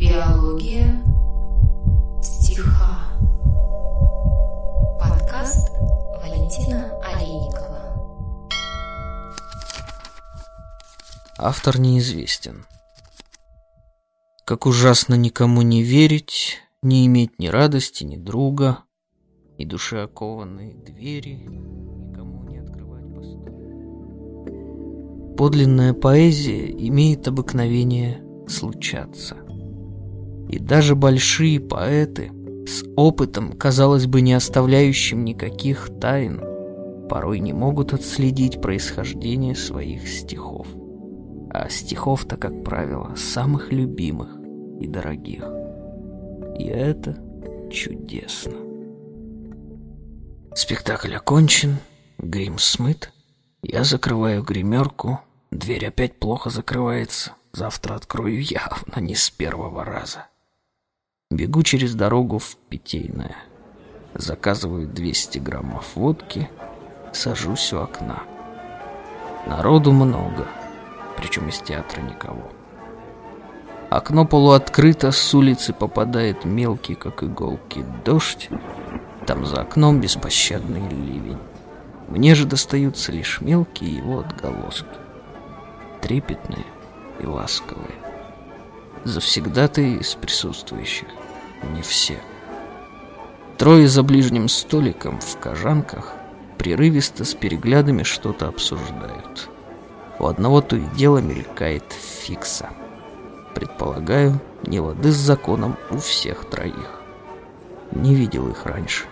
Биология стиха. Подкаст Валентина Олейникова. Автор неизвестен. Как ужасно никому не верить, не иметь ни радости, ни друга, ни души окованные двери, никому не открывать посту. Подлинная поэзия имеет обыкновение случаться. И даже большие поэты с опытом, казалось бы, не оставляющим никаких тайн, порой не могут отследить происхождение своих стихов. А стихов-то, как правило, самых любимых и дорогих. И это чудесно. Спектакль окончен, грим смыт. Я закрываю гримерку, дверь опять плохо закрывается. Завтра открою явно не с первого раза. Бегу через дорогу в питейное. Заказываю 200 граммов водки, сажусь у окна. Народу много, причем из театра никого. Окно полуоткрыто, с улицы попадает мелкий, как иголки, дождь. Там за окном беспощадный ливень. Мне же достаются лишь мелкие его отголоски. Трепетные и ласковые. Завсегда-то из присутствующих не все. Трое за ближним столиком в кожанках прерывисто с переглядами что-то обсуждают. У одного то и дело мелькает фикса. Предполагаю, не лады с законом у всех троих. Не видел их раньше.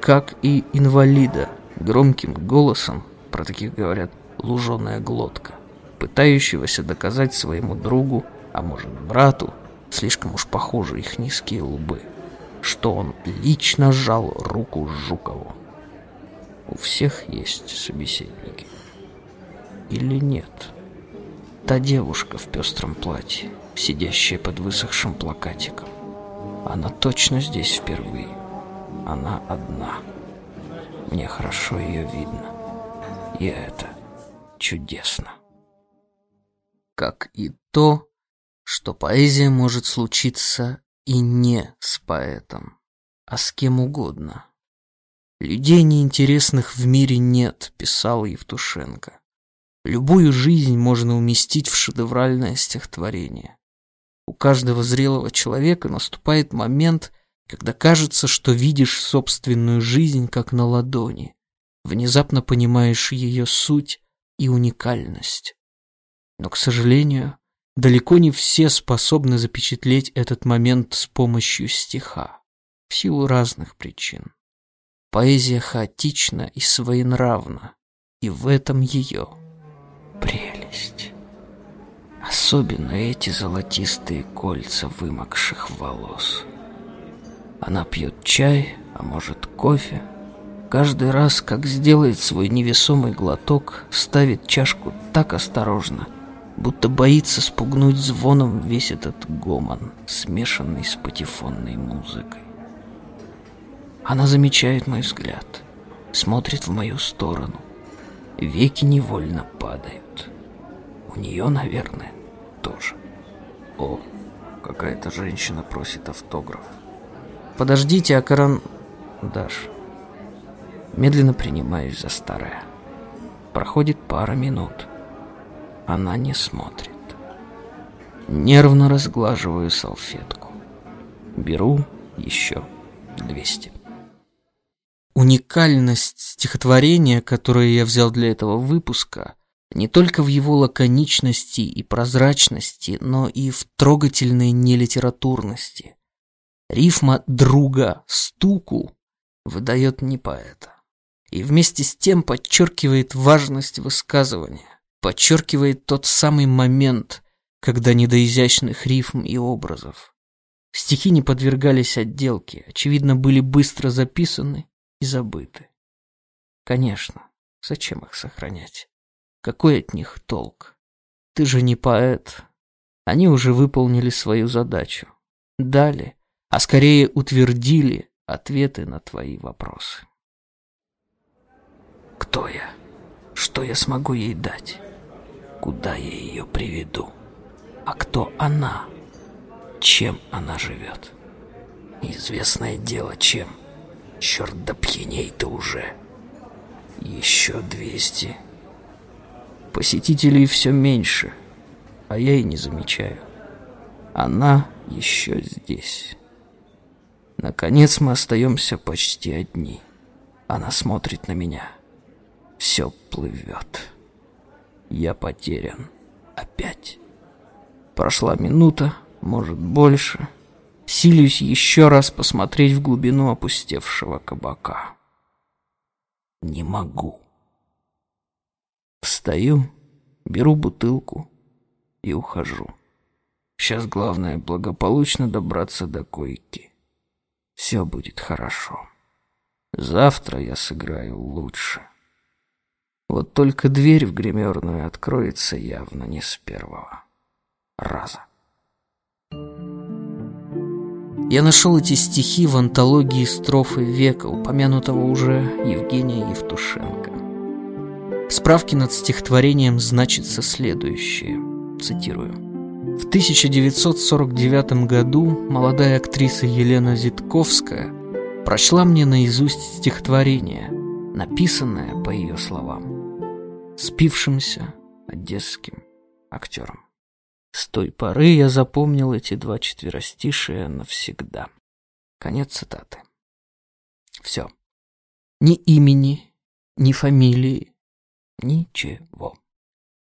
Как и инвалида, громким голосом, про таких говорят луженая глотка, пытающегося доказать своему другу, а может брату, слишком уж похожи их низкие лбы, что он лично сжал руку Жукову. У всех есть собеседники. Или нет? Та девушка в пестром платье, сидящая под высохшим плакатиком. Она точно здесь впервые. Она одна. Мне хорошо ее видно. И это чудесно. Как и то, что поэзия может случиться и не с поэтом, а с кем угодно. Людей неинтересных в мире нет, писал Евтушенко. Любую жизнь можно уместить в шедевральное стихотворение. У каждого зрелого человека наступает момент, когда кажется, что видишь собственную жизнь как на ладони, внезапно понимаешь ее суть и уникальность. Но, к сожалению, Далеко не все способны запечатлеть этот момент с помощью стиха, в силу разных причин. Поэзия хаотична и своенравна, и в этом ее прелесть. Особенно эти золотистые кольца вымокших волос. Она пьет чай, а может кофе. Каждый раз, как сделает свой невесомый глоток, ставит чашку так осторожно, будто боится спугнуть звоном весь этот гомон, смешанный с патефонной музыкой. Она замечает мой взгляд, смотрит в мою сторону. Веки невольно падают. У нее, наверное, тоже. О, какая-то женщина просит автограф. Подождите, Акаран... Даш. Медленно принимаюсь за старое. Проходит пара минут она не смотрит. Нервно разглаживаю салфетку. Беру еще 200. Уникальность стихотворения, которое я взял для этого выпуска, не только в его лаконичности и прозрачности, но и в трогательной нелитературности. Рифма «друга» «стуку» выдает не поэта. И вместе с тем подчеркивает важность высказывания подчеркивает тот самый момент, когда не до изящных рифм и образов. Стихи не подвергались отделке, очевидно, были быстро записаны и забыты. Конечно, зачем их сохранять? Какой от них толк? Ты же не поэт. Они уже выполнили свою задачу. Дали, а скорее утвердили ответы на твои вопросы. Кто я? Что я смогу ей дать? Куда я ее приведу? А кто она? чем она живет. Известное дело, чем. Черт да пьяней ты уже. Еще двести. Посетителей все меньше, а я и не замечаю. Она еще здесь. Наконец мы остаемся почти одни. Она смотрит на меня. Все плывет. Я потерян. Опять. Прошла минута, может, больше. Силюсь еще раз посмотреть в глубину опустевшего кабака. Не могу. Встаю, беру бутылку и ухожу. Сейчас главное благополучно добраться до койки. Все будет хорошо. Завтра я сыграю лучше. Вот только дверь в гримерную откроется явно не с первого раза. Я нашел эти стихи в антологии строфы века, упомянутого уже Евгения Евтушенко. В справке над стихотворением значится следующее, цитирую. В 1949 году молодая актриса Елена Зитковская прочла мне наизусть стихотворение, написанное, по ее словам, спившимся одесским актером. С той поры я запомнил эти два четверостишия навсегда. Конец цитаты. Все. Ни имени, ни фамилии, ничего.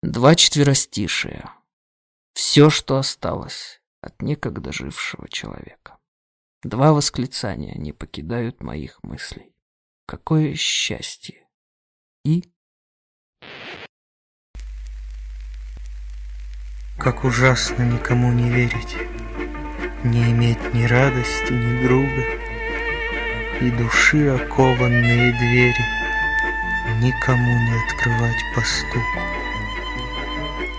Два четверостишия. Все, что осталось от некогда жившего человека. Два восклицания не покидают моих мыслей. Какое счастье! И Как ужасно никому не верить, Не иметь ни радости, ни друга, И души окованные двери Никому не открывать по стуку.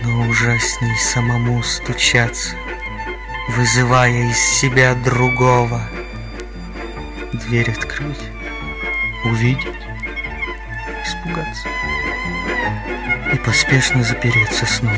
Но ужасней самому стучаться, Вызывая из себя другого. Дверь открыть, увидеть, испугаться И поспешно запереться снова.